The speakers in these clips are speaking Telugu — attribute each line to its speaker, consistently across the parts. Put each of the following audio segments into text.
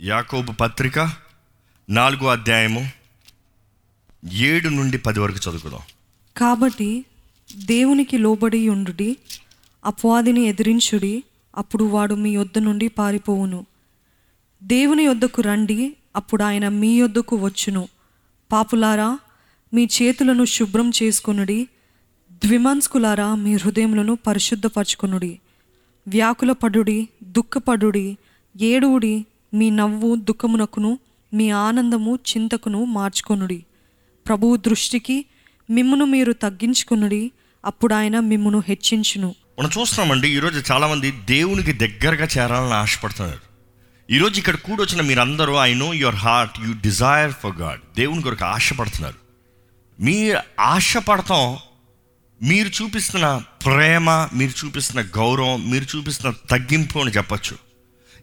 Speaker 1: యాకోబు పత్రిక నాలుగో అధ్యాయము ఏడు నుండి పది వరకు చదువుకుందాం.
Speaker 2: కాబట్టి దేవునికి లోబడి ఉండుడి అపవాదిని ఎదిరించుడి అప్పుడు వాడు మీ యొద్ద నుండి పారిపోవును. దేవుని యొద్దకు రండి అప్పుడు ఆయన మీ యొద్దకు వచ్చును. పాపులారా మీ చేతులను శుభ్రం చేసుకొనుడి ద్విమన్స్కులారా మీ హృదయములను పరిశుద్ధపరచుకొనుడి. వ్యాకుల పడుడి దుఃఖపడుడి ఏడువుడి మీ నవ్వు దుఃఖమునకును మీ ఆనందము చింతకును మార్చుకొనుడి. ప్రభువు దృష్టికి మిమ్మును మీరు తగ్గించుకొనుడి అప్పుడు ఆయన మిమ్మును హెచ్చించును.
Speaker 1: మనం చూస్తున్నామండి ఈరోజు చాలామంది దేవునికి దగ్గరగా చేరాలని ఆశపడుతున్నారు. ఈరోజు ఇక్కడ కూడొచ్చిన మీరందరూ I know your heart you desire for God దేవుని కొరకు ఆశపడుతున్నారు. మీ ఆశపడతాం మీరు చూపిస్తున్న ప్రేమ మీరు చూపిస్తున్న గౌరవం మీరు చూపిస్తున్న తగ్గింపు అని చెప్పచ్చు.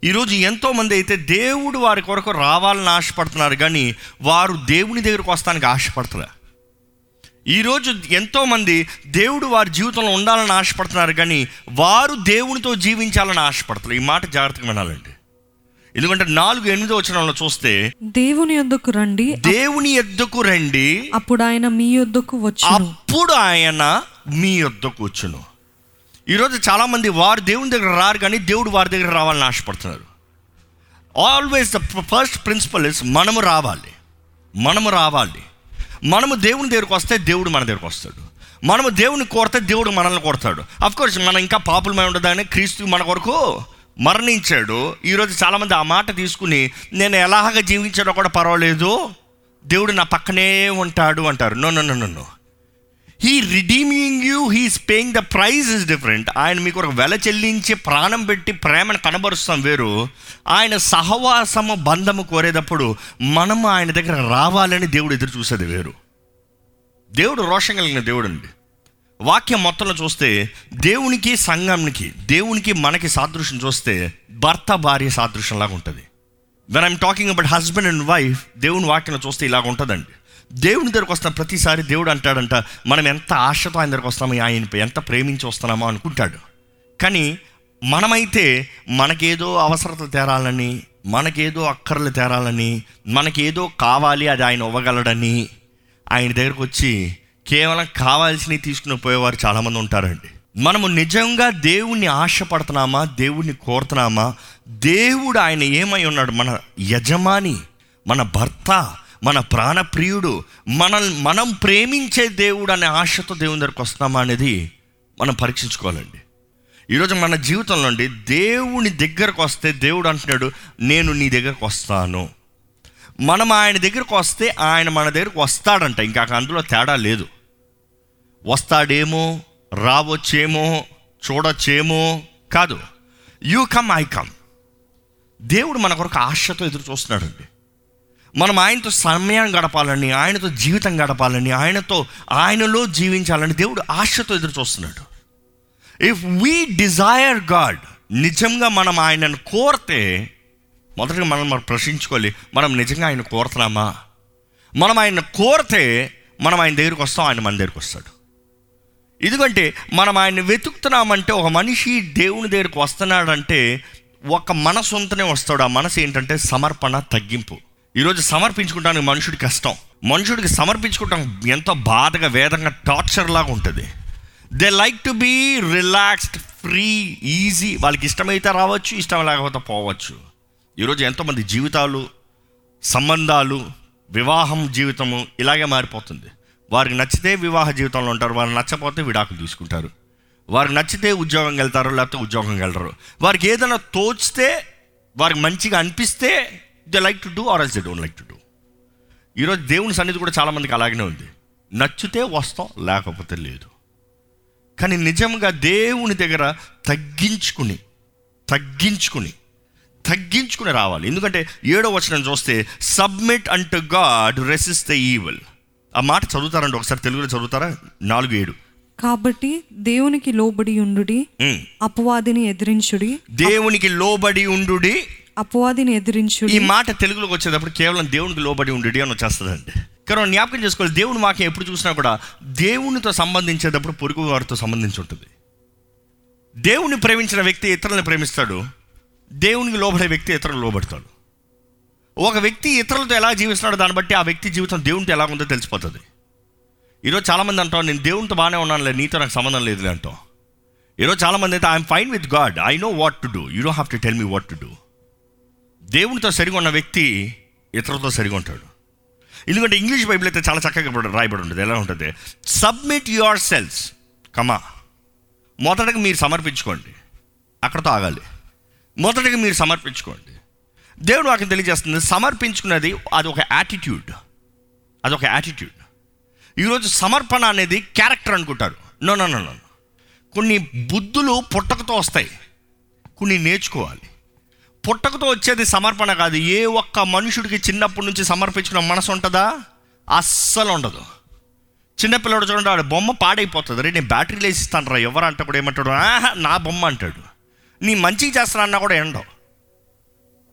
Speaker 1: ఈరోజు ఎంతోమంది అయితే దేవుడు వారి కొరకు రావాలని ఆశపడుతున్నారు కానీ వారు దేవుని దగ్గరకు వస్తానికి ఆశపడుతున్నారు ఈరోజు ఎంతోమంది దేవుడు వారి జీవితంలో ఉండాలని ఆశపడుతున్నారు కానీ వారు దేవునితో జీవించాలని ఆశపడుతున్నారు ఈ మాట జాగ్రత్తగా వినాలండి. ఎందుకంటే నాలుగు ఎనిమిదో వచనంలో చూస్తే
Speaker 2: దేవుని యొద్దకు రండి
Speaker 1: దేవుని ఎద్దుకు రండి
Speaker 2: అప్పుడు ఆయన మీ యొద్దకు వచ్చును.
Speaker 1: అప్పుడు ఆయన మీ యొద్దకు వచ్చును. ఈరోజు చాలామంది వారు దేవుని దగ్గర రారు కానీ దేవుడు వారి దగ్గర రావాలని ఆశపడుతున్నారు. Always the first principle is మనము రావాలి. మనము రావాలి. మనము దేవుని దగ్గరకు వస్తే దేవుడు మన దగ్గరకు వస్తాడు. మనము దేవుని కోరితే దేవుడు మనల్ని కోరతాడు. అఫ్ కోర్స్ మనం ఇంకా పాపులమై ఉండదని క్రీస్తు మన కొరకు మరణించాడు. ఈరోజు చాలామంది ఆ మాట తీసుకుని నేను ఎలాగ జీవించాడో కూడా పర్వాలేదు. దేవుడు నా పక్కనే ఉంటాడు అంటారు. No no no no he redeeming you he's paying the price is different ఆయన మీకు ఒక వెల చెల్లించి ప్రాణం పెట్టి ప్రేమను కనబరుస్తాం వేరు. ఆయన సహవాసము బంధము కోరేటప్పుడు మనము ఆయన దగ్గర రావాలని దేవుడు ఎదురు చూసేది వేరు. దేవుడు రోషం కలిగిన దేవుడు అండి వాక్యం మొత్తంలో చూస్తే దేవునికి సంఘంకి దేవునికి మనకి సాదృశ్యం చూస్తే భర్త భార్య సాదృశ్యంలాగా ఉంటుంది. When I'm talking about husband and wife దేవుని వాక్యం చూస్తే ఇలాగ ఉంటుందండి దేవుని దగ్గరకు వస్తాం ప్రతిసారి దేవుడు అంటాడంట మనం ఎంత ఆశతో ఆయన దగ్గరకు వస్తామో ఆయనపై ఎంత ప్రేమించి వస్తున్నామో అనుకుంటాడు. కానీ మనమైతే మనకేదో అవసరతలు తేరాలని మనకేదో అక్కర్లు తేరాలని మనకేదో కావాలి అది ఆయన ఇవ్వగలడని ఆయన దగ్గరకు వచ్చి కేవలం కావాల్సినవి తీసుకుని పోయేవారు చాలామంది ఉంటారండి. మనము నిజంగా దేవుణ్ణి ఆశపడుతున్నామా దేవుణ్ణి కోరుతున్నామా? దేవుడు ఆయన ఏమై ఉన్నాడు? మన యజమాని మన భర్త మన ప్రాణప్రియుడు మన మనం ప్రేమించే దేవుడు అనే ఆశతో దేవుని దగ్గరకు వస్తామా అనేది మనం పరీక్షించుకోవాలండి. ఈరోజు మన జీవితంలో అండి దేవుని దగ్గరకు వస్తే దేవుడు అంటున్నాడు నేను నీ దగ్గరకు వస్తాను. మనం ఆయన దగ్గరకు వస్తే ఆయన మన దగ్గరకు వస్తాడంట ఇంకా అందులో తేడా లేదు. వస్తాడేమో రావచ్చేమో చూడొచ్చేమో కాదు. యూ కమ్ ఐ కమ్ దేవుడు మన కొరకు ఆశతో ఎదురు చూస్తున్నాడండి. మనం ఆయనతో సమయం గడపాలని ఆయనతో జీవితం గడపాలని ఆయనతో ఆయనలో జీవించాలని దేవుడు ఆశతో ఎదురు చూస్తున్నాడు. ఇఫ్ వీ డిజైర్ గాడ్ నిజంగా మనం ఆయనను కోరితే మొదటగా మనం మనం ప్రశ్నించుకోవాలి మనం నిజంగా ఆయన కోరుతున్నామా? మనం ఆయన కోరితే మనం ఆయన దగ్గరికి వస్తాం ఆయన మన దగ్గరికి వస్తాడు. ఎందుకంటే మనం ఆయన వెతుకుతున్నామంటే ఒక మనిషి దేవుని దగ్గరికి వస్తున్నాడంటే ఒక మనసు ఉంటనే వస్తాడు. ఆ మనసు ఏంటంటే సమర్పణ తగ్గింపు. ఈరోజు సమర్పించుకుంటానికి మనుషుడికి కష్టం. మనుషుడికి సమర్పించుకుంటాం ఎంతో బాధగా వేదంగా టార్చర్ లాగా ఉంటుంది. They like to be relaxed free easy వాళ్ళకి ఇష్టమైతే రావచ్చు ఇష్టం లేకపోతే పోవచ్చు. ఈరోజు ఎంతోమంది జీవితాలు సంబంధాలు వివాహం జీవితము ఇలాగే మారిపోతుంది. వారికి నచ్చితే వివాహ జీవితంలో ఉంటారు వారు నచ్చపోతే విడాకులు తీసుకుంటారు. వారికి నచ్చితే ఉద్యోగం వెళ్తారు లేకపోతే ఉద్యోగం వెళ్ళరు. వారికి ఏదైనా తోచితే వారికి మంచిగా అనిపిస్తే they like to do or else they don't like to do ఈరోజు దేవుని సన్నిధి కూడా చాలామందికి అలాగనే ఉంది. నచ్చితే వస్తాం లేకపోతే లేదు. కానీ నిజంగా దేవుని దగ్గర తగ్గించుకుని తగ్గించుకుని తగ్గించుకుని రావాలి. ఎందుకంటే ఏడో వచనం చూస్తే submit unto God resist the evil ఆ మాట చదువుతారండి ఒకసారి తెలుగులో చదువుతారా? నాలుగు ఏడు.
Speaker 2: కాబట్టి దేవునికి లోబడి ఉండుడి. అపవాదిని ఎదిరించుడి
Speaker 1: దేవునికి లోబడి ఉండు
Speaker 2: అపవాదిని ఎదిరించు
Speaker 1: ఈ మాట తెలుగులోకి వచ్చేటప్పుడు కేవలం దేవునికి లోబడి ఉండు అని వచ్చేస్తుందండి. కానీ జ్ఞాపకం చేసుకోవాలి. దేవుని వాక్యం ఎప్పుడు చూసినా కూడా దేవునితో సంబంధించేటప్పుడు పొరుగు వారితో సంబంధించి ఉంటుంది దేవుని ప్రేమించిన వ్యక్తి ఇతరులను ప్రేమిస్తాడు. దేవునికి లోబడే వ్యక్తి ఇతరులు లోబడతాడు. ఒక వ్యక్తి ఇతరులతో ఎలా జీవిస్తున్నాడో దాన్ని బట్టి ఆ వ్యక్తి జీవితం దేవునితో ఎలా ఉందో తెలిసిపోతుంది. ఈరోజు చాలామంది అంటాం నేను దేవునితో బాగానే ఉన్నానులే నీతో నాకు సంబంధం లేదులే అంటాం. ఈరోజు చాలామంది అయితే I'm fine with God I know what to do you don't have to tell me what to do. దేవునితో సరిగా ఉన్న వ్యక్తి ఇతరులతో సరిగా ఉంటాడు ఎందుకంటే ఇంగ్లీష్ బైబిల్ అయితే చాలా చక్కగా రాయబడి ఉంటుంది ఎలా ఉంటుంది? Submit your selves comma. మొదటగా మీరు సమర్పించుకోండి. అక్కడతో ఆగాలి. మొదటగా మీరు సమర్పించుకోండి. దేవుడు వాకి తెలియజేస్తుంది సమర్పించుకున్నది అది ఒక యాటిట్యూడ్ అది ఒక యాటిట్యూడ్ ఈరోజు సమర్పణ అనేది క్యారెక్టర్ అనుకుంటారు. నో నో నో నో కొన్ని బుద్ధులు పుట్టకతో వస్తాయి. కొన్ని నేర్చుకోవాలి. పుట్టకతో వచ్చేది సమర్పణ కాదు. ఏ ఒక్క మనుషుడికి చిన్నప్పటి నుంచి సమర్పించిన మనసు ఉంటుందా? అస్సలు ఉండదు. చిన్నపిల్లడు చూడండి వాడు బొమ్మ పాడైపోతుంది. రే నేను బ్యాటరీలు వేసిస్తాను రా ఎవరు అంటే కూడా ఏమంటాడు? "ఆహా, నా బొమ్మ అంటాడు. నీ మంచిగా చేస్తానన్నా కూడా ఎండవు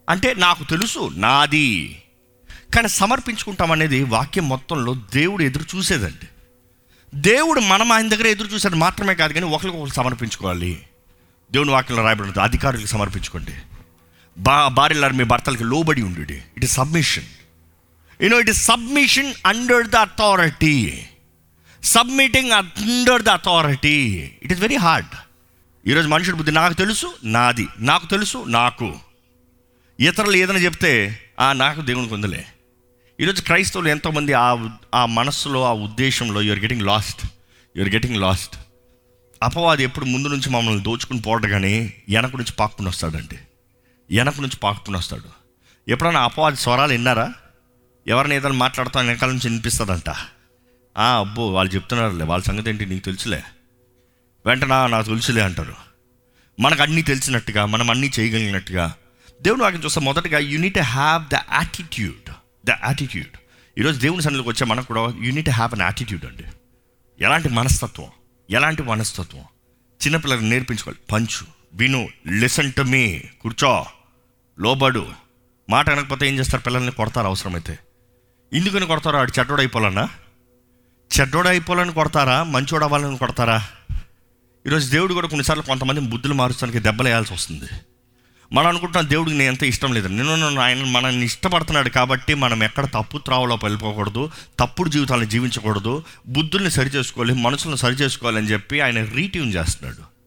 Speaker 1: అంటే నాకు తెలుసు నాది. కానీ సమర్పించుకుంటాం అనేది వాక్యం మొత్తంలో దేవుడు ఎదురు చూసేదండి. దేవుడు మనం ఆయన దగ్గర ఎదురు చూసేది మాత్రమే కాదు కానీ ఒకరికొకరు సమర్పించుకోవాలి. దేవుని వాక్యంలో రాయబడి అధికారులకు సమర్పించుకోండి. బా భార్యలారు మీ భర్తలకి లోబడి ఉండు it is submission you know it is submission under the authority submitting under the authority it is very hard ఈరోజు మనుషుడి బుద్ధి నాకు తెలుసు నాది. నాకు తెలుసు నాకు. ఇతరులు ఏదైనా చెప్తే ఆ నాకు దేవునికి ఉందిలే ఈరోజు క్రైస్తవులు ఎంతోమంది ఆ ఆ మనస్సులో ఆ ఉద్దేశంలో your getting lost you're getting lost అపవాది ఎప్పుడు ముందు నుంచి మమ్మల్ని దోచుకుని పోవడం కానీ వెనక నుంచి పాక్కుని వస్తాడండి వెనక నుంచి పాకుకుని వస్తాడు. ఎప్పుడైనా అపవాది స్వరాలు విన్నారా? ఎవరిని ఏదైనా మాట్లాడుతా వెనకాల నుంచి వినిపిస్తుందంట. "ఆ, అబ్బో వాళ్ళు చెప్తున్నారులే. వాళ్ళ సంగతి ఏంటి నీకు తెలుసులే? వెంటనా నాకు తెలుసులే అంటారు. మనకు అన్నీ తెలిసినట్టుగా మనం అన్నీ చేయగలిగినట్టుగా. దేవుడు వాక్యం చూస్తే మొదటగా you need have the attitude the attitude ఈరోజు దేవుని సన్నిధికి వచ్చే మనకు కూడా యూనిట్ హ్యావ్ అన్ యాటిట్యూడ్ అండి. ఎలాంటి మనస్తత్వం? ఎలాంటి మనస్తత్వం? చిన్నపిల్లలకు నేర్పించుకోవాలి. పంచు విను లిసన్ టు మీ కూర్చో. లోబడు. మాట అనకపోతే ఏం చేస్తారు? పిల్లల్ని కొడతారు అవసరమైతే. ఎందుకని కొడతారు? ఆడు చెడ్డోడు అయిపోవాలన్నా చెడ్డోడు అయిపోవాలని కొడతారా? మంచోడు అవ్వాలని కొడతారా? ఈరోజు దేవుడు కూడా కొన్నిసార్లు కొంతమంది బుద్ధులు మారుస్తానికి దెబ్బలేయాల్సి వస్తుంది. మనం అనుకుంటున్నాం దేవుడికి నేను ఎంత ఇష్టం లేదు నేను నన్ను ఆయన మనల్ని ఇష్టపడుతున్నాడు కాబట్టి మనం ఎక్కడ తప్పు త్రావలో వెళ్ళిపోకూడదు తప్పుడు జీవితాలను జీవించకూడదు బుద్ధుల్ని సరిచేసుకోవాలి మనుషులను సరిచేసుకోవాలని చెప్పి ఆయన రీట్యూన్ చేస్తున్నాడు.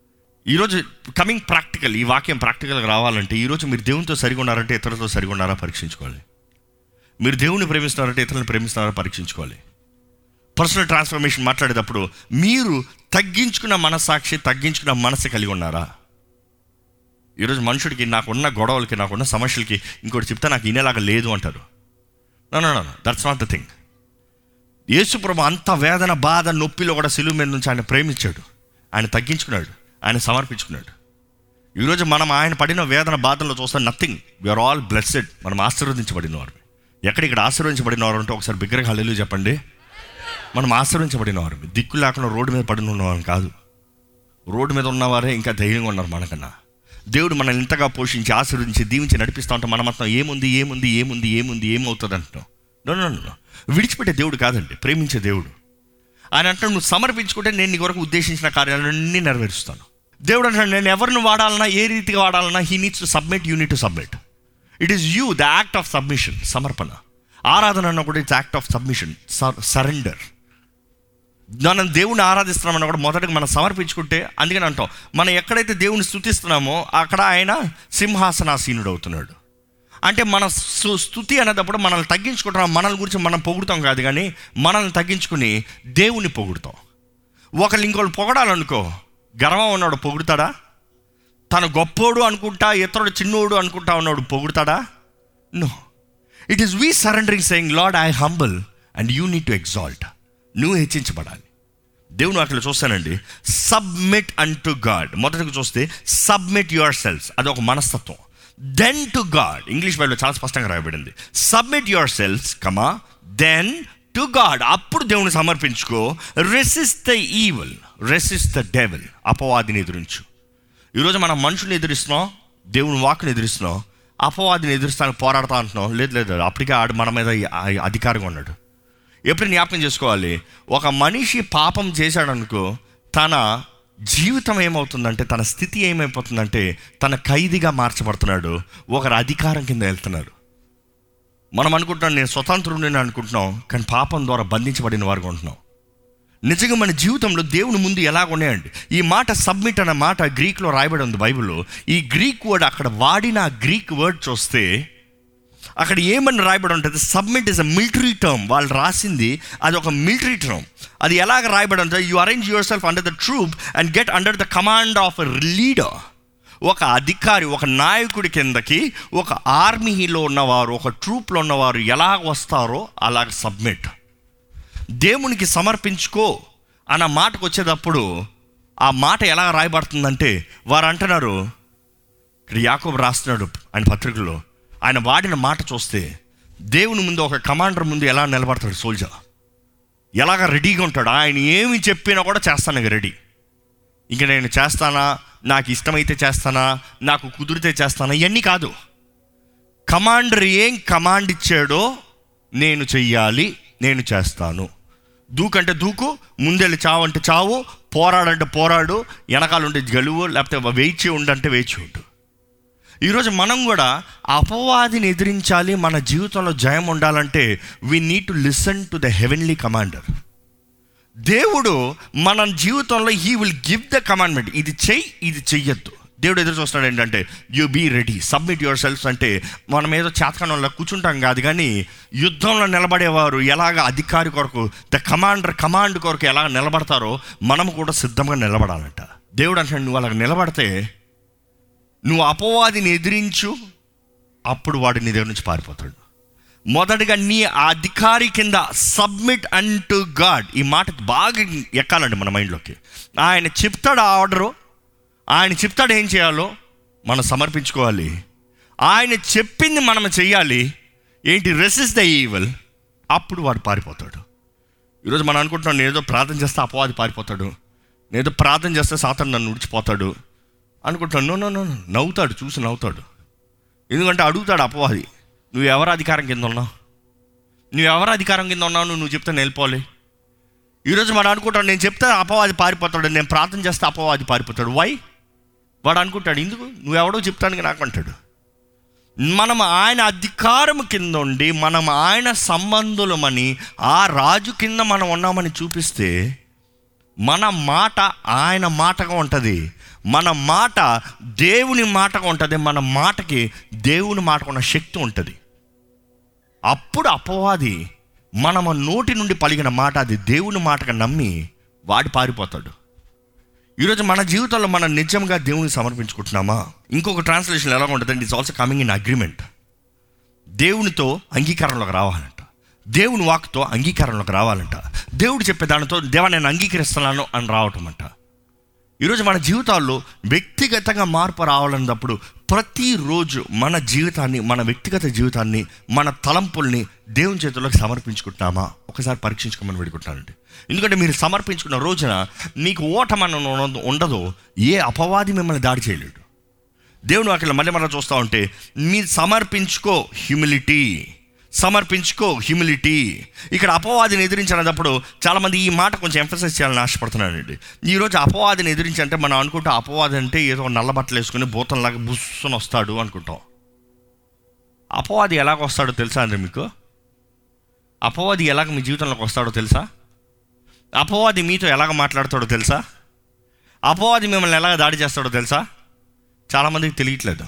Speaker 1: ఈరోజు కమింగ్ ప్రాక్టికల్ ఈ వాక్యం ప్రాక్టికల్గా రావాలంటే ఈరోజు మీరు దేవునితో సరిగా ఉన్నారంటే ఇతరులతో సరిగా ఉన్నారా పరీక్షించుకోవాలి. మీరు దేవుని ప్రేమిస్తున్నారంటే ఇతరులను ప్రేమిస్తున్నారా పరీక్షించుకోవాలి. పర్సనల్ ట్రాన్స్ఫర్మేషన్ మాట్లాడేటప్పుడు మీరు తగ్గించుకున్న మనస్సాక్షి తగ్గించుకున్న మనసు కలిగి ఉన్నారా? ఈరోజు మనుషుడికి నాకున్న గొడవలకి నాకున్న సమస్యలకి ఇంకోటి చెప్తే నాకు ఇనేలాగా లేదు అంటారు. దట్స్ నాట్ ద థింగ్ యేసుప్రభు అంత వేదన బాధ నొప్పిలో కూడా సిలువు మీద నుంచి ఆయన ప్రేమించాడు. ఆయన తగ్గించుకున్నాడు. ఆయన సమర్పించుకున్నాడు. ఈరోజు మనం ఆయన పడిన వేదన బాధల్లో చూస్తే నథింగ్ వీఆర్ ఆల్ బ్లెస్సెడ్ మనం ఆశీర్వదించబడిన వారు ఎక్కడ ఇక్కడ ఆశీర్వదించబడిన వారు అంటే ఒకసారి బిగ్గరగా హల్లెలూయా చెప్పండి. మనం ఆశీర్వించబడిన వారు దిక్కు లేకుండా రోడ్డు మీద పడిన ఉన్నవారు కాదు. రోడ్డు మీద ఉన్నవారే ఇంకా ధైర్యంగా ఉన్నారు మనకన్నా. దేవుడు మనల్ని ఇంతగా పోషించి ఆశీర్వదించి దీవించి నడిపిస్తూ ఉంటాం మన మొత్తం ఏముంది ఏముంది ఏముంది ఏముంది ఏమవుతుంది అంటున్నాం నో విడిచిపెట్టే దేవుడు కాదండి. ప్రేమించే దేవుడు. ఆయన అంటే నువ్వు సమర్పించుకుంటే నేను నీ కొరకు ఉద్దేశించిన కార్యాలన్నీ నెరవేరుస్తాను. దేవుడు అంటాడు నేను ఎవరిని వాడాలన్నా ఏ రీతిగా వాడాలన్నా he needs to submit you need to submit it is you the act of submission సమర్పణ. ఆరాధన అన్న కూడా it's act of submission surrender మనం దేవుని ఆరాధిస్తున్నామని కూడా మొదటగా మనం సమర్పించుకుంటే అందుకని అంటాం మనం ఎక్కడైతే దేవుని స్థుతిస్తున్నామో అక్కడ ఆయన సింహాసనాసీనుడు అవుతున్నాడు అంటే మన సు- స్థుతి అనేటప్పుడు మనల్ని తగ్గించుకుంటున్నాం మనల్ని గురించి మనం పొగుడుతాం కాదు కానీ మనల్ని తగ్గించుకుని దేవుని పొగుడుతాం. ఒకళ్ళు ఇంకోళ్ళు పొగడాలనుకో గర్వం ఉన్నాడు పొగుడుతాడా? తను గొప్పోడు అనుకుంటా ఇతరుడు చిన్నోడు అనుకుంటా ఉన్నాడు పొగుడుతాడా? No it is we surrendering saying Lord I humble and you need to exalt నువ్వు హెచ్చించబడాలి. దేవుని అక్కడ చూస్తానండి. సబ్మిట్ అన్ టు గాడ్ మొదటిగా చూస్తే సబ్మిట్ యువర్ సెల్స్ అది ఒక మనస్తత్వం. దెన్ టు గాడ్ ఇంగ్లీష్ బైబిల్లో చాలా స్పష్టంగా రాయబడింది. Submit your selves comma then to God అప్పుడు దేవుని సమర్పించుకో. Resist the evil resist the devil అపవాదిని ఎదురించు. ఈరోజు మనం మనుషులు ఎదురిస్తున్నాం దేవుని వాకుని ఎదురిస్తున్నాం అపవాదిని ఎదురుస్తాను పోరాడుతా అంటున్నాం. లేదు లేదు అప్పటికే ఆడు మన మీద అధికారంగా ఉన్నాడు. ఎప్పుడు జ్ఞాపకం చేసుకోవాలి? ఒక మనిషి పాపం చేశాడనుకో తన జీవితం ఏమవుతుందంటే తన స్థితి ఏమైపోతుందంటే తన ఖైదీగా మార్చబడుతున్నాడు. ఒకరు అధికారం కింద వెళ్తున్నాడు మనం అనుకుంటున్నాం నేను స్వతంత్రుడిని అనుకుంటున్నాం కానీ పాపం ద్వారా బంధించబడిన వారు ఉంటున్నాం. నిజంగా మన జీవితంలో దేవుని ముందు ఎలా ఉన్నాయండి? ఈ మాట సబ్మిట్ అన్న మాట గ్రీక్లో రాయబడి ఉంది బైబిల్లో. ఈ గ్రీక్ వర్డ్ అక్కడ వాడిన ఆ గ్రీక్ వర్డ్ చూస్తే అక్కడ ఏమని రాయబడి ఉంటుంది? Submit is a military term. వాళ్ళు రాసింది అది ఒక మిలిటరీ టర్మ్. అది ఎలాగ రాయబడి ఉంటుంది? You arrange your self under the troop and get under the command of a leader ఒక అధికారి ఒక నాయకుడి కిందకి ఒక ఆర్మీలో ఉన్నవారు ఒక ట్రూప్లో ఉన్నవారు ఎలా వస్తారో అలాగ సబ్మిట్. దేవునికి సమర్పించుకో అన్న మాటకు వచ్చేటప్పుడు ఆ మాట ఎలా రాయబడుతుందంటే వారు అంటున్నారు యాకోబు రాస్తున్నాడు ఆయన పత్రికలో ఆయన వాడిన మాట చూస్తే దేవుని ముందు ఒక కమాండర్ ముందు ఎలా నిలబడతాడు సోల్జర్? ఎలాగ రెడీగా ఉంటాడు? ఆయన ఏమి చెప్పినా కూడా చేస్తాను రెడీ. ఇంక నేను చేస్తానా? నాకు ఇష్టమైతే చేస్తానా? నాకు కుదిరితే చేస్తానా? ఇవన్నీ కాదు. కమాండర్ ఏం కమాండ్ ఇచ్చాడో నేను చెయ్యాలి నేను చేస్తాను. దూకంటే దూకు ముందెళ్ళి చావు అంటే చావు పోరాడంటే పోరాడు వెనకాలంటే గెలువు లేకపోతే వేచి ఉండంటే వేచి ఉండు. ఈరోజు మనం కూడా అపవాదిని ఎదిరించాలి మన జీవితంలో జయం ఉండాలంటే we need to listen to the heavenly commander దేవుడు మన జీవితంలో he will give the commandment ఇది చెయ్యి ఇది చెయ్యొద్దు. దేవుడు ఎదురు చూస్తున్నాడు ఏంటంటే you be ready submit your self అంటే మనం ఏదో చేతకాణంలో కూర్చుంటాం కాదు కానీ యుద్ధంలో నిలబడేవారు ఎలాగ అధికారి కొరకు ద కమాండర్ కమాండ్ కొరకు ఎలా నిలబడతారో మనం కూడా సిద్ధంగా నిలబడాలంట. దేవుడు అంటాడు నువ్వు అలాగ నిలబడితే నువ్వు అపవాదిని ఎదిరించు అప్పుడు వాడు నీ దగ్గర నుంచి పారిపోతాడు. మొదటగా నీ ఆ అధికారి కింద సబ్మిట్ అండ్ టు గాడ్. ఈ మాట బాగా ఎక్కాలండి మన మైండ్లోకి. ఆయన చెప్తాడు ఆ ఆర్డరు. ఆయన చెప్తాడు ఏం చేయాలో మనం సమర్పించుకోవాలి. ఆయన చెప్పింది మనం చెయ్యాలి. ఏంటి? రెసిస్ ద ఈవెల్ అప్పుడు వాడు పారిపోతాడు. ఈరోజు మనం అనుకుంటున్నాం నేను ఏదో ప్రార్థన చేస్తే అపవాది పారిపోతాడు. నేను ఏదో ప్రార్థన చేస్తే సాతాను నన్ను ఉడిచిపోతాడు అనుకుంటున్నాను నో నో నో. నవ్వుతాడు చూసి నవ్వుతాడు. ఎందుకంటే అడుగుతాడు అపవాది. నువ్వు ఎవరు అధికారం కింద ఉన్నావు? నువ్వు ఎవరు అధికారం కింద ఉన్నావు? నువ్వు చెప్తే నేను వెళ్ళిపోవాలి. ఈరోజు వాడు అనుకుంటాడు నేను చెప్తే అపవాది పారిపోతాడు నేను ప్రార్థన చేస్తే అపవాది పారిపోతాడు. వై వాడు అనుకుంటాడు ఎందుకు? నువ్వెవడో చెప్తానికి నాకు అంటాడు. మనం ఆయన అధికారం కింద ఉండి మనం ఆయన సంబంధులమని ఆ రాజు కింద మనం ఉన్నామని చూపిస్తే మన మాట ఆయన మాటగా ఉంటుంది. మన మాట దేవుని మాటగా ఉంటుంది. మన మాటకి దేవుని మాటకు ఉన్న శక్తి ఉంటుంది. అప్పుడు అపవాది మనము నోటి నుండి పలిగిన మాట అది దేవుని మాటగా నమ్మి వాడి పారిపోతాడు. ఈరోజు మన జీవితంలో మనం నిజంగా దేవుని సమర్పించుకుంటున్నామా? ఇంకొక ట్రాన్స్లేషన్ ఎలా ఉంటుందండి it's also coming in agreement దేవునితో అంగీకారంలోకి రావాలంట. దేవుని వాక్తో అంగీకారంలోకి రావాలంట. దేవుడు చెప్పే దానితో దేవా నేను అంగీకరిస్తున్నాను అని రావటం అంట ఈరోజు మన జీవితాల్లో వ్యక్తిగతంగా మార్పు రావాలన్నప్పుడు ప్రతిరోజు మన జీవితాన్ని మన వ్యక్తిగత జీవితాన్ని మన తలంపుల్ని దేవుని చేతుల్లోకి సమర్పించుకుంటున్నామా? ఒకసారి పరీక్షించుకోమని పెడుకుంటానండి ఎందుకంటే మీరు సమర్పించుకున్న రోజున మీకు ఓటమని ఉండదు- ఏ అపవాది మిమ్మల్ని దాడి చేయలేడు. దేవుని వాక్యం మళ్ళీ మనం చూస్తూ ఉంటే మీరు సమర్పించుకో హ్యూమిలిటీ. సమర్పించుకో హ్యూమిలిటీ ఇక్కడ అపవాదిని ఎదిరించినప్పుడు చాలామంది ఈ మాట కొంచెం ఎంఫసైజ్ చేయాలని ఆశపడుతున్నానండి ఈరోజు అపవాదిని ఎదిరించంటే మనం అనుకుంటాం అపవాది అంటే ఏదో నల్ల బట్టలు వేసుకుని భూతంలాగా బుస్సుని వస్తాడు అనుకుంటాం. అపవాది ఎలాగ వస్తాడో తెలుసా అండి మీకు? అపవాది ఎలాగ మీ జీవితంలోకి వస్తాడో తెలుసా? అపవాది మీతో ఎలాగ మాట్లాడతాడో తెలుసా? అపవాది మిమ్మల్ని ఎలాగ దాడి చేస్తాడో తెలుసా? చాలామందికి తెలియట్లేదు.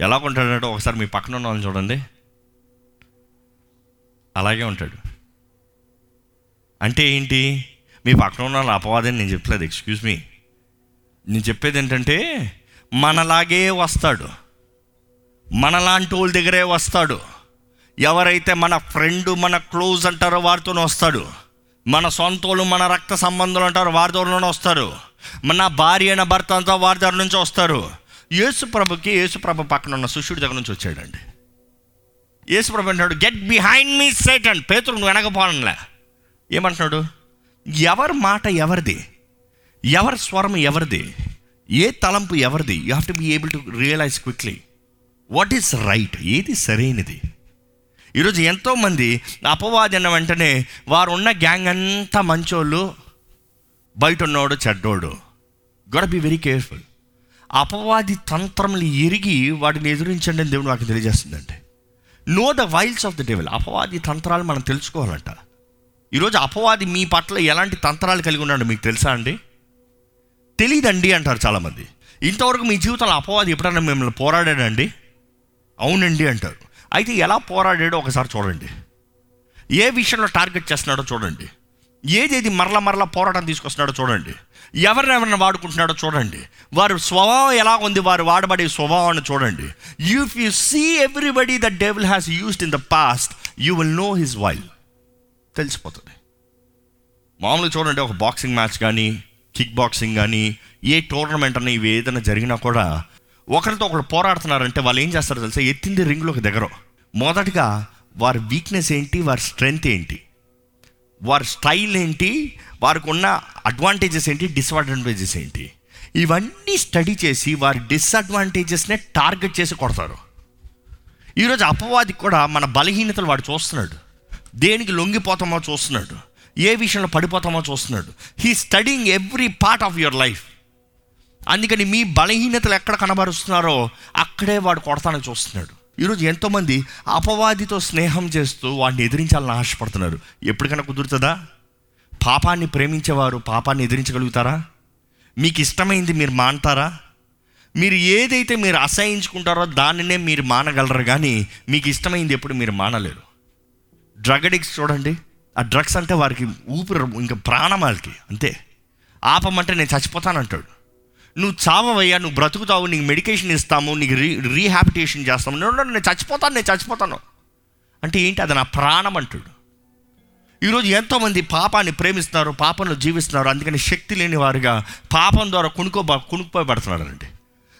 Speaker 1: ఎలా ఉంటాడంటే ఒకసారి మీ పక్కన ఉన్న వాళ్ళని చూడండి. అలాగే ఉంటాడు. అంటే ఏంటి? మీ పక్కన ఉన్న అపవాదని నేను చెప్పలేదు ఎక్స్క్యూజ్ మీ నేను చెప్పేది ఏంటంటే మనలాగే వస్తాడు. మనలాంటి వాళ్ళ దగ్గరే వస్తాడు. ఎవరైతే మన ఫ్రెండ్ మన క్లోజ్ అంటారో వారితోనే వస్తాడు. మన సొంతోళ్ళు మన రక్త సంబంధులు అంటారు వారి దగ్గరలోనే వస్తారు. మన భార్య అయిన భర్త అంతా వారి దగ్గర నుంచి వస్తారు. యేసుప్రభుకి యేసుప్రభు పక్కన ఉన్న శిష్యుడి దగ్గర నుంచి వచ్చాడండి. యేసుప్రభు అంటాడు get behind me Satan and పేతురు నువ్వు వెనకపోవడంలే ఏమంటున్నాడు? ఎవరి మాట ఎవరిది? ఎవరి స్వరం ఎవరిది? ఏ తలంపు ఎవరిది? You have to be able to realize quickly what is right ఏది సరైనది. ఈరోజు ఎంతోమంది అపవాది అన్న వెంటనే వారు ఉన్న గ్యాంగ్ అంతా మంచోళ్ళు బయట ఉన్నోడు చెడ్డోడు. గొడ బి వెరీ కేర్ఫుల్ అపవాది తంత్రములు ఎరిగి వాటిని ఎదురించండి అని దేవుడు నాకు తెలియజేస్తుందండి. Know the wiles of the devil అపవాది తంత్రాలు మనం తెలుసుకోవాలంట. ఈరోజు అపవాది మీ పట్ల ఎలాంటి తంత్రాలు కలిగి ఉన్నాడు మీకు తెలుసా అండి? తెలియదండి అంటారు చాలామంది. ఇంతవరకు మీ జీవితంలో అపవాది ఎప్పుడైనా మిమ్మల్ని పోరాడాడండి? అవునండి అంటారు. అయితే ఎలా పోరాడాడో ఒకసారి చూడండి. ఏ విషయంలో టార్గెట్ చేస్తున్నాడో చూడండి. ఏదేది మరల మరల పోరాటం తీసుకొస్తున్నాడో చూడండి. ఎవరినెవరిని వాడుకుంటున్నాడో చూడండి. వారి స్వభావం ఎలా ఉంది వారు వాడబడే స్వభావాన్ని చూడండి. If you see everybody the devil has used in the past you will know his wile తెలిసిపోతుంది. మామూలుగా చూడండి ఒక బాక్సింగ్ మ్యాచ్ కానీ కిక్ బాక్సింగ్ కానీ ఏ టోర్నమెంట్ అని ఇవి ఏదైనా జరిగినా కూడా ఒకరితో ఒకరు పోరాడుతున్నారంటే వాళ్ళు ఏం చేస్తారో తెలుసా? ఎత్తింది రింగ్లోకి దగ్గర. మొదటగా వారి వీక్నెస్ ఏంటి? వారి స్ట్రెంగ్త్ ఏంటి? వారి స్టైల్ ఏంటి? వారికి ఉన్న అడ్వాంటేజెస్ ఏంటి? డిసడ్వాంటేజెస్ ఏంటి? ఇవన్నీ స్టడీ చేసి వారి డిసడ్వాంటేజెస్నే టార్గెట్ చేసి కొడతారు. ఈరోజు అపవాది కూడా మన బలహీనతలు వాడు చూస్తున్నాడు. దేనికి లొంగిపోతామో చూస్తున్నాడు. ఏ విషయంలో పడిపోతామో చూస్తున్నాడు. He studying every part of your life అందుకని మీ బలహీనతలు ఎక్కడ కనబరుస్తున్నారో అక్కడే వాడు కొడతానని చూస్తున్నాడు. ఈరోజు ఎంతోమంది అపవాదితో స్నేహం చేస్తూ వాడిని ఎదిరించాలని ఆశపడుతున్నారు. ఎప్పటికైనా కుదురుతుందా? పాపాన్ని ప్రేమించేవారు పాపాన్ని ఎదిరించగలుగుతారా? మీకు ఇష్టమైంది మీరు మాంటారా మీరు ఏదైతే మీరు అసహించుకుంటారో దానినే మీరు మానగలరు కానీ మీకు ఇష్టమైంది ఎప్పుడు మీరు మానలేరు. డ్రగ్ అడిక్ట్స్ చూడండి. ఆ డ్రగ్స్ అంటే వారికి ఊపిరి ఇంకా ప్రాణం వాళ్ళకి అంతే. ఆపమంటే నేను చచ్చిపోతానంటాడు. నువ్వు చావవయ్యా నువ్వు బ్రతుకుతావు నీకు మెడికేషన్ ఇస్తాము నీకు రీ రీహాబిటేషన్ చేస్తాము. నేను నేను చచ్చిపోతాను నేను చచ్చిపోతాను. అంటే ఏంటి? అది నా ప్రాణం అంటాడు. ఈరోజు ఎంతోమంది పాపాన్ని ప్రేమిస్తున్నారు పాపంలో జీవిస్తున్నారు అందుకని శక్తి లేని వారుగా పాపం ద్వారా కొనుక్కో కొనుక్కోబడుతున్నారండి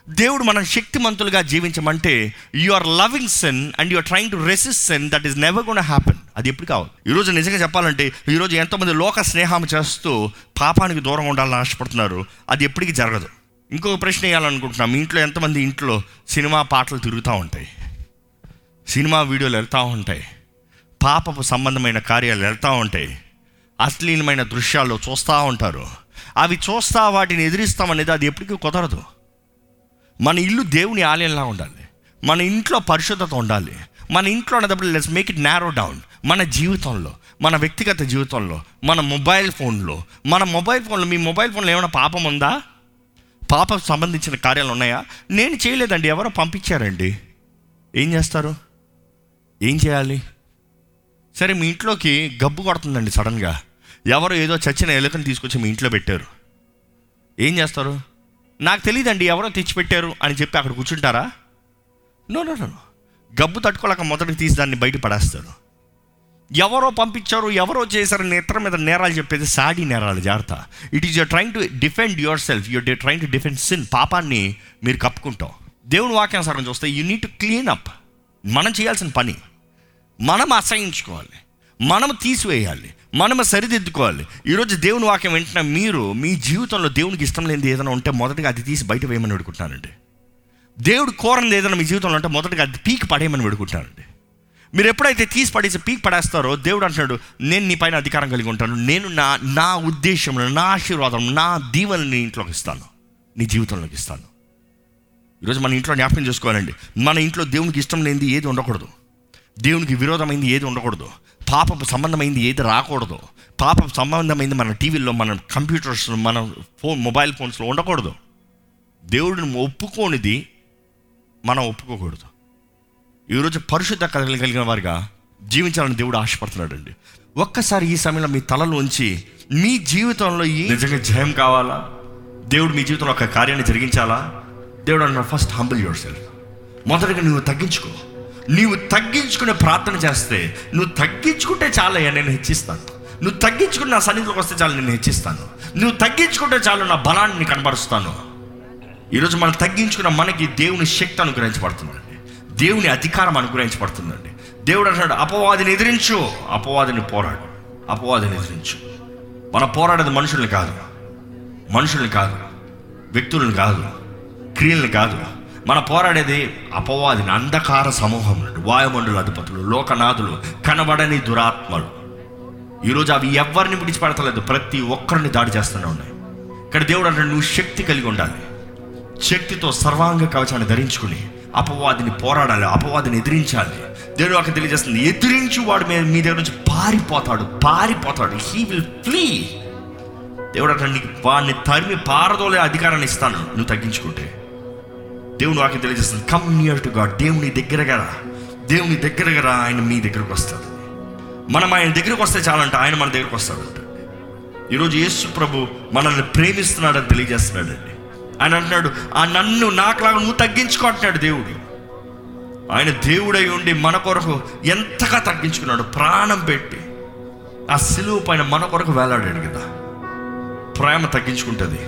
Speaker 1: దేవుడు మనం శక్తిమంతులుగా జీవించమంటే you are loving sin and you are trying to resist sin that is never gonna happen అది ఎప్పుడు కావాలి? ఈరోజు నిజంగా చెప్పాలంటే ఈరోజు ఎంతోమంది లోక స్నేహం చేస్తూ పాపానికి దూరంగా ఉండాలని ఆశపడుతున్నారు. అది ఎప్పటికీ జరగదు. ఇంకొక ప్రశ్న వేయాలనుకుంటున్నాం. మీ ఇంట్లో ఎంతమంది ఇంట్లో సినిమా పాటలు తిరుగుతూ ఉంటాయి? సినిమా వీడియోలు వెళ్తూ ఉంటాయి. పాపపు సంబంధమైన కార్యాలు వెళ్తూ ఉంటాయి. అశ్లీలమైన దృశ్యాలు చూస్తూ ఉంటారు. అవి చూస్తా వాటిని ఎదిరిస్తామనేది అది ఎప్పటికీ కుదరదు. మన ఇల్లు దేవుని ఆలయంలా ఉండాలి. మన ఇంట్లో పరిశుద్ధత ఉండాలి. మన ఇంట్లో ఉన్నప్పుడు let's make it narrow down మన జీవితంలో మన వ్యక్తిగత జీవితంలో మన మొబైల్ ఫోన్లో మన మొబైల్ ఫోన్లో మీ మొబైల్ ఫోన్లో ఏమైనా పాపం ఉందా? పాపం సంబంధించిన కార్యాలు ఉన్నాయా? నేను చేయలేదండి. ఎవరో పంపించారండి. ఏం చేస్తారు? ఏం చేయాలి? సరే మీ ఇంట్లోకి గబ్బు కొడుతుందండి సడన్గా. ఎవరో ఏదో చచ్చిన ఎలుకను తీసుకొచ్చి మీ ఇంట్లో పెట్టారు. ఏం చేస్తారు? నాకు తెలియదండి ఎవరో తెచ్చిపెట్టారు అని చెప్పి అక్కడ కూర్చుంటారా? No no no. గబ్బు తట్టుకోలేక మొదటికి తీసి దాన్ని బయట పడేస్తారు. ఎవరో పంపించారు ఎవరో చేశారు నేత్ర మీద నేరాలు చెప్పేది సాడీ నేరాలు జాగ్రత్త. It is you're trying to defend your self you're trying to defend sin పాపాన్ని మీరు కప్పుకుంటాం. దేవుని వాక్యానుసారం చూస్తే you need to clean up మనం చేయాల్సిన పని. మనం అసహించుకోవాలి. మనం తీసివేయాలి. మనం సరిదిద్దుకోవాలి. ఈరోజు దేవుని వాక్యం వెంటనే మీరు మీ జీవితంలో దేవునికి ఇష్టం లేనిది ఏదైనా ఉంటే మొదటగా అది తీసి బయట వేయమని వేడుకుంటున్నానండి దేవుడు కోరంది ఏదైనా మీ జీవితంలో ఉంటే మొదటగా అది పీక్ పడేయమని వేడుకుంటానండి మీరు ఎప్పుడైతే తీసి పడేసి పీక్ పడేస్తారో దేవుడు అంటున్నాడు నేను నీ పైన అధికారం కలిగి ఉంటాను. నేను నా నా ఉద్దేశం నా ఆశీర్వాదం నా దీవెనని నీ ఇంట్లోకి ఇస్తాను. నీ జీవితంలోకి ఇస్తాను. ఈరోజు మన ఇంట్లో జ్ఞాపకం చేసుకోవాలండి. మన ఇంట్లో దేవునికి ఇష్టం లేనిది ఏది ఉండకూడదు. దేవునికి విరోధమైంది ఏది ఉండకూడదు. పాపపు సంబంధమైంది ఏది రాకూడదు. పాపపు సంబంధమైంది మన టీవీల్లో మన కంప్యూటర్స్ మన ఫోన్ మొబైల్ ఫోన్స్లో ఉండకూడదు. దేవుడిని ఒప్పుకోనిది మనం ఒప్పుకోకూడదు. ఈరోజు పరిశుద్ధ కథలు కలిగిన వారిగా జీవించాలని దేవుడు ఆశపడుతున్నాడండి. ఒక్కసారి ఈ సమయంలో మీ తలలోంచి మీ జీవితంలో ఈ నిజంగా జయం కావాలా? దేవుడు మీ జీవితంలో ఒక కార్యాన్ని జరిగించాలా? దేవుడు అన్న ఫస్ట్ హంబుల్ యువర్ సెల్ఫ్ మొదటగా నువ్వు తగ్గించుకో. నీవు తగ్గించుకునే ప్రార్థన చేస్తే నువ్వు తగ్గించుకుంటే చాలయ్యా నేను హెచ్చిస్తాను. నువ్వు తగ్గించుకుని నా సన్నిధిలోకి వస్తే చాలు నేను హెచ్చిస్తాను. నువ్వు తగ్గించుకుంటే చాలు నా బలాన్ని కనబరుస్తాను. ఈరోజు మనం తగ్గించుకున్న మనకి దేవుని శక్తి అనుగ్రహించబడుతుందండి దేవుని అధికారం అనుగ్రహించబడుతుందండి. దేవుడు అంటాడు అపవాదిని ఎదిరించు అపవాదిని పోరాడు అపవాదిని ఎదిరించు. మన పోరాడేది మనుషుల్ని కాదు మనుషుల్ని కాదు వ్యక్తులను కాదు క్రియలను కాదు. మన పోరాడేది అపవాదిని అంధకార సమూహం వాయుమండల అధిపతులు లోకనాథులు కనబడని దురాత్మలు. ఈరోజు అవి ఎవరిని విడిచిపెడతలేదు ప్రతి ఒక్కరిని దాడి చేస్తూనే ఉన్నాయి. ఇక్కడ దేవుడు అంటే నువ్వు శక్తి కలిగి ఉండాలి. శక్తితో సర్వాంగ కవచాన్ని ధరించుకుని అపవాదిని పోరాడాలి అపవాదిని ఎదిరించాలి. దేవుడు అక్కడ తెలియజేస్తుంది ఎదిరించి వాడు మీ మీ దగ్గర నుంచి పారిపోతాడు పారిపోతాడు. హీ విల్ ఫ్లీ దేవుడు అక్కడ నీకు వాడిని తరిమి పారదోలే అధికారాన్ని ఇస్తాను నువ్వు తగ్గించుకుంటే. దేవుడు వాకి తెలియజేస్తుంది కమ్ నియర్ టు గాడ్ దేవుని దగ్గరగా రా. దేవుని దగ్గరగా రా ఆయన మీ దగ్గరకు వస్తాడు. మనం ఆయన దగ్గరకు వస్తే చాలంట ఆయన మన దగ్గరకు వస్తాడంట. ఈరోజు యేసు ప్రభు మనల్ని ప్రేమిస్తున్నాడని తెలియజేస్తున్నాడండి. ఆయన అంటున్నాడు. ఆ నన్ను నాకులాగా నువ్వు తగ్గించుకో అంటున్నాడు దేవుడు. ఆయన దేవుడై ఉండి మన కొరకు ఎంతగా తగ్గించుకున్నాడు. ప్రాణం పెట్టి ఆ సిలువు పైన మన కొరకు వేలాడాడు కదా. ప్రేమ తగ్గించుకుంటుంది.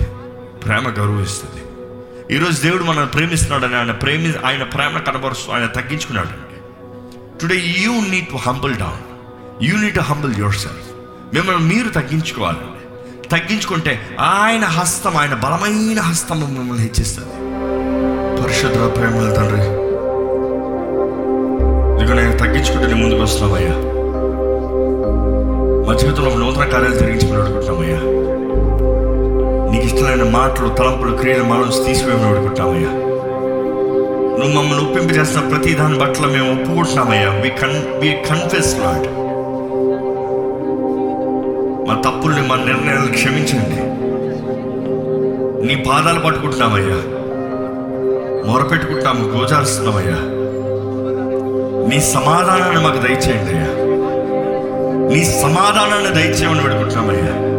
Speaker 1: ప్రేమ గౌరవిస్తుంది. ఈరోజు దేవుడు మనల్ని ప్రేమిస్తున్నాడని ఆయన ప్రేమి ఆయన ప్రేమ కనబరుస్తూ ఆయన తగ్గించుకున్నాడు. Today you need to humble down you need to humble your self మిమ్మల్ని మీరు తగ్గించుకోవాలి. తగ్గించుకుంటే ఆయన హస్తం ఆయన బలమైన హస్తం మిమ్మల్ని హెచ్చిస్తుంది. పరిశుద్ధ ప్రేమల తండ్రి ఇదిగో నేను తగ్గించుకుంటే నేను ముందుకు వస్తున్నామయ్యా. మా జీవితంలో నూతన కార్యాలు జరిగించమని అడుగుతున్నామయ్యా నీకు ఇష్టమైన మాటలు తలంపులు క్రియలు మనం తీసివేయమని అడుగుతున్నామయ్యా నువ్వు మమ్మల్ని ఒప్పింపజేస్తున్న ప్రతి దాని బట్టలు మేము ఒప్పుకుంటున్నామయ్యా. వి కన్ వి కన్ఫెస్ లాడ్ మా నిర్ణయాలు క్షమించండి. నీ పాదాలు పట్టుకుంటున్నామయ్యా. మొరపెట్టుకుంటాము గోజారుస్తున్నామయ్యా. నీ సమాధానాన్ని మాకు దయచేయండి అయ్యా. నీ సమాధానాన్ని దయచేయమని పెడుకుంటున్నామయ్యా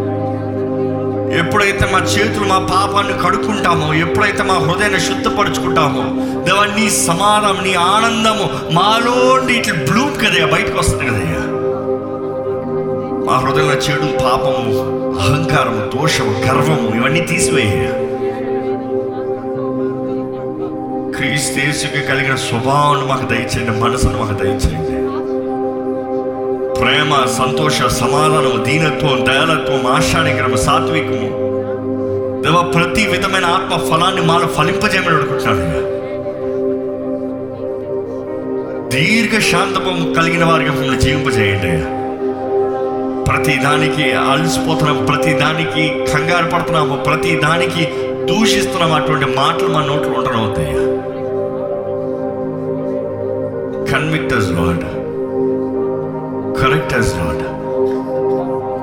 Speaker 1: ఎప్పుడైతే మా చేతులు మా పాపాన్ని కడుక్కుంటామో ఎప్పుడైతే మా హృదయాన్ని శుద్ధపరుచుకుంటామో దేవా నీ సమాధానం నీ ఆనందము మాలోండి ఇట్లా బ్లూమ్ కదయ్యా బయటకు వస్తుంది కదయ్యా. మా హృదయంలో చెడు పాపము అహంకారము దోషము గర్వము ఇవన్నీ తీసివేయ క్రీస్తేసుకి కలిగిన స్వభావాన్ని మాకు దయచేయండి మనసును మాకు దయచేయండి. ప్రేమ సంతోష సమాధానము దీనత్వం దయాలత్వం ఆశానిగ్రహం సాత్వికము. దేవ ప్రతి విధమైన ఆత్మ ఫలాన్ని మాలో ఫలింపజేయమని అడుగుతున్నాడు దీర్ఘ శాంతము కలిగిన వారికి మమ్మల్ని జీవింపజేయండి అయ్యా. ప్రతి దానికి అలసిపోతున్నాము ప్రతి దానికి కంగారు పడుతున్నాము ప్రతి దానికి దూషిస్తున్నాము అటువంటి మాటలు మా నోట్లో ఉండడం అవుతాయా కన్విక్టర్స్ లాడ్ కరెక్టర్స్ లాడ్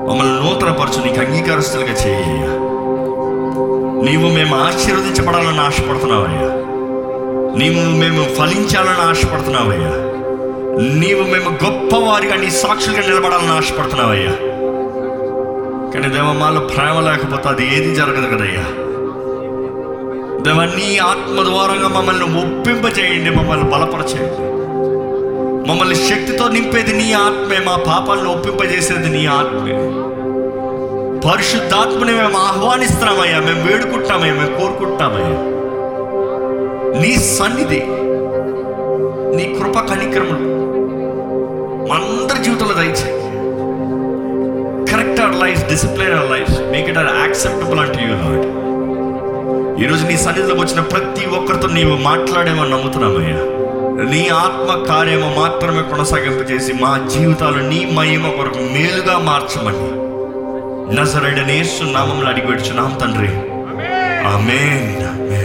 Speaker 1: మమ్మల్ని నూతనపరచు నీకు అంగీకారస్తులుగా చేయ్యా నీవు మేము ఆశీర్వదించబడాలని ఆశపడుతున్నావయ్యా. నీవు మేము ఫలించాలని ఆశపడుతున్నావయ్యా. నీవు మేము గొప్పవారిగా నీ సాక్షులుగా నిలబడాలని ఆశపడుతున్నావయ్యా. కానీ దేవ మాలో ప్రేమ లేకపోతే అది ఏది జరగదు కదయ్యా. దేవ నీ ఆత్మ ద్వారంగా మమ్మల్ని ఒప్పింపచేయండి మమ్మల్ని బలపరచేయండి. మమ్మల్ని శక్తితో నింపేది నీ ఆత్మే మా పాపాలను ఒప్పింపజేసేది నీ ఆత్మే. పరిశుద్ధాత్మని మేము ఆహ్వానిస్తున్నామయ్యా మేము వేడుకుంటామయ్యా మేము కోరుకుంటామయ్యా నీ సన్నిధి నీ కృప కనిక్రములు మనందరి జీవితంలో దయచేయి correct our life discipline our life make it are acceptable అంటే యూ లాడ్ ఈరోజు నీ సన్నిధిలోకి వచ్చిన ప్రతి ఒక్కరితో నీవు మాట్లాడేమని నమ్ముతున్నామయ్యా నీ ఆత్మ కార్యము మాత్రమే కొనసాగింపజేసి మా జీవితాలు నీ మహిమ కొరకు మేలుగా మార్చమని నజరడనేసు నామంలో అడిగి పెడుచున్నాం తండ్రి. ఆమేన్. ఆమేన్.